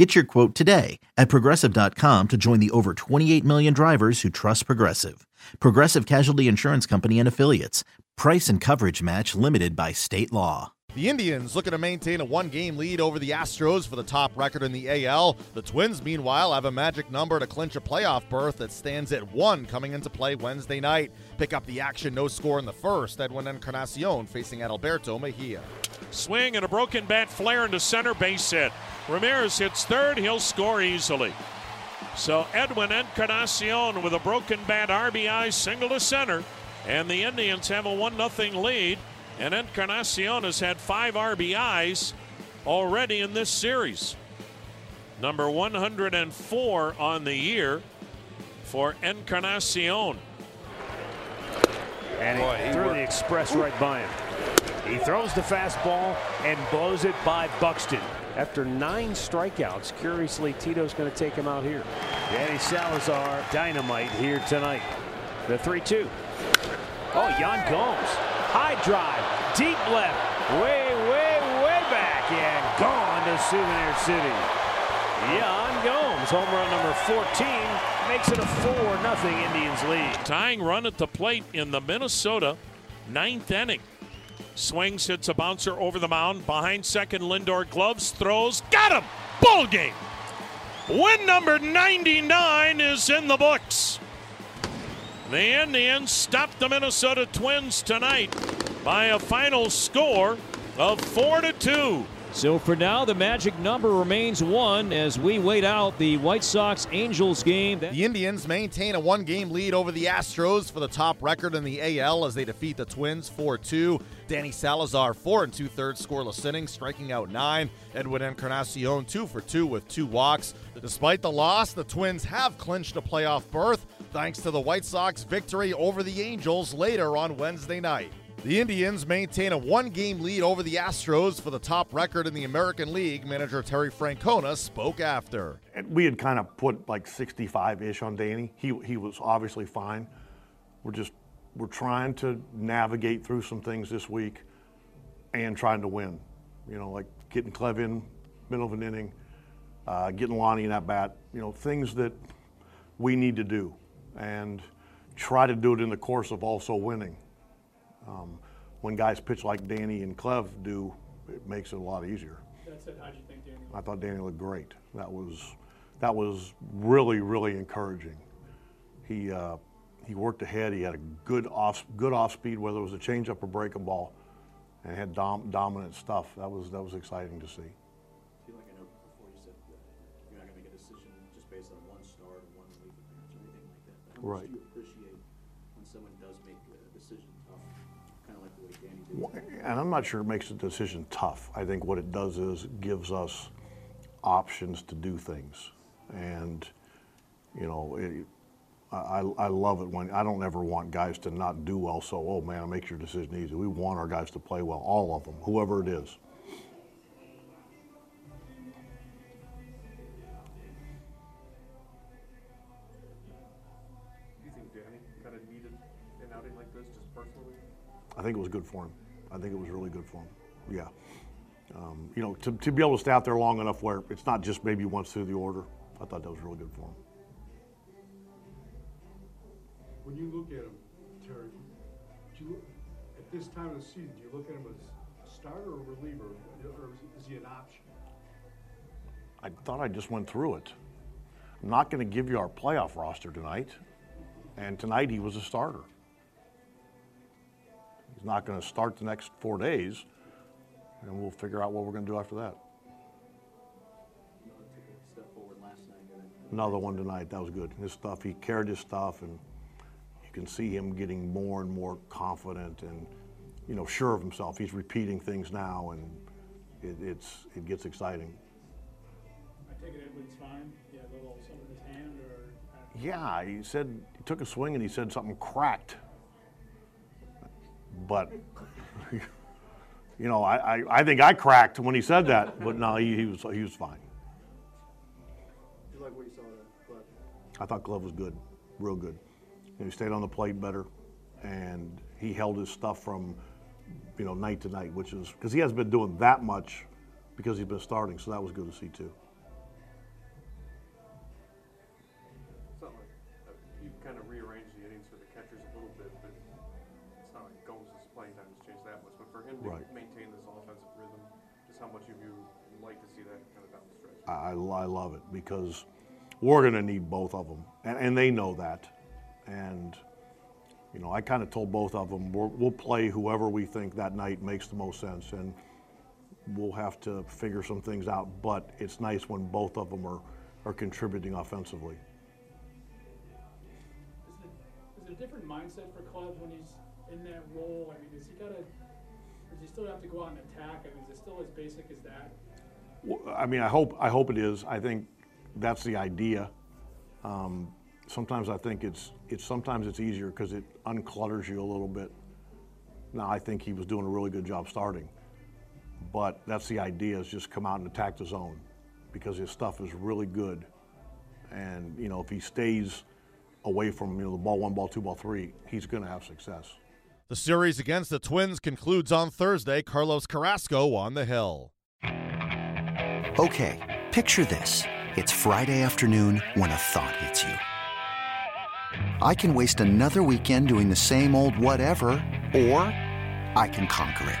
Get your quote today at progressive.com to join the over 28 million drivers who trust Progressive. Progressive Casualty Insurance Company and Affiliates. Price and coverage match limited by state law. The Indians looking to maintain a one game lead over the Astros for the top record in the AL. The Twins, meanwhile, have a magic number to clinch a playoff berth that stands at one coming into play Wednesday night. Pick up the action, no score in the first. Edwin Encarnacion facing Adalberto Mejia. Swing and a broken bat flare into center base hit. Ramirez hits third, he'll score easily. So Edwin Encarnacion with a broken bat RBI single to center, and the Indians have a 1 0 lead. And Encarnacion has had five RBIs already in this series. Number 104 on the year for Encarnacion. And he Boy, he threw worked. the express right by him. He throws the fastball and blows it by Buxton. After nine strikeouts, curiously, Tito's going to take him out here. Danny Salazar, dynamite here tonight. The 3 2. Oh, Yan Gomes. High drive, deep left, way, way, way back, and gone to Souvenir City. Yan Gomes, home run number 14, makes it a 4 0 Indians lead. Tying run at the plate in the Minnesota ninth inning. Swings, hits a bouncer over the mound. Behind second, Lindor gloves, throws, got him! Ball game! Win number 99 is in the books. The Indians stopped the Minnesota Twins tonight by a final score of 4 to 2. So for now, the magic number remains one as we wait out the White Sox Angels game. The Indians maintain a one game lead over the Astros for the top record in the AL as they defeat the Twins 4 2. Danny Salazar, four and two thirds scoreless innings, striking out nine. Edwin Encarnacion, two for two with two walks. Despite the loss, the Twins have clinched a playoff berth thanks to the White Sox victory over the Angels later on Wednesday night. The Indians maintain a one game lead over the Astros for the top record in the American League. Manager Terry Francona spoke after. We had kind of put like 65-ish on Danny. He he was obviously fine. We're just we're trying to navigate through some things this week and trying to win. You know, like getting Clev in middle of an inning, uh, getting Lonnie in that bat. You know, things that we need to do and try to do it in the course of also winning. Um, when guys pitch like Danny and Clev do, it makes it a lot easier. That said, how'd you think Danny I thought Danny looked great. That was that was really really encouraging. He uh, he worked ahead. He had a good off good off speed, whether it was a changeup or breaking ball, and had dom- dominant stuff. That was that was exciting to see. I feel like I know before you said you're not going to make a decision just based on one start or one relief appearance or anything like that. Right. And I'm not sure it makes the decision tough. I think what it does is gives us options to do things, and you know, it, I, I love it when I don't ever want guys to not do well. So, oh man, it makes your decision easy. We want our guys to play well, all of them, whoever it is. Do you think Danny kind of needed an outing like this just personally? I think it was good for him. I think it was really good for him. Yeah. Um, you know, to, to be able to stay out there long enough where it's not just maybe once through the order, I thought that was really good for him. When you look at him, Terry, do you, at this time of the season, do you look at him as a starter or a reliever, or is he an option? I thought I just went through it. I'm not going to give you our playoff roster tonight. And tonight he was a starter. He's not going to start the next four days, and we'll figure out what we're going to do after that. You know, took a step forward last night. and then- Another one tonight. That was good. His stuff, he carried his stuff, and you can see him getting more and more confident and, you know, sure of himself. He's repeating things now, and it, it's it gets exciting. I take it Edwin's fine. He had a little something in his hand, or Yeah, he said he took a swing and he said something cracked. But you know, I, I, I think I cracked when he said that, but no, he, he was he was fine. You like what you saw there, Glove? I thought Glove was good, real good. You know, he stayed on the plate better, and he held his stuff from, you know, night to night, which is because he hasn't been doing that much because he's been starting, so that was good to see too. It's not like uh, you kind of rearranged the innings for the catchers a little bit, but him to Right. maintain this offensive rhythm, just how much of you like to see that kind of down the stretch? I, I love it because we're going to need both of them, and, and they know that. And you know, I kind of told both of them we're, we'll play whoever we think that night makes the most sense, and we'll have to figure some things out. But it's nice when both of them are, are contributing offensively. Is it, is it a different mindset for Clev when he's in that role? I mean, does he gotta, does he still have to go out and attack? I mean, is it still as basic as that? Well, I mean, I hope I hope it is. I think that's the idea. Um, sometimes I think it's it's sometimes it's easier because it unclutters you a little bit. Now I think he was doing a really good job starting, but that's the idea: is just come out and attack the zone because his stuff is really good. And you know, if he stays away from you know the ball one, ball two, ball three, he's going to have success. The series against the Twins concludes on Thursday. Carlos Carrasco on the hill. Okay, picture this. It's Friday afternoon when a thought hits you. I can waste another weekend doing the same old whatever, or I can conquer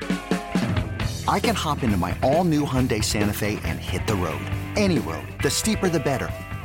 it. I can hop into my all new Hyundai Santa Fe and hit the road. Any road. The steeper, the better.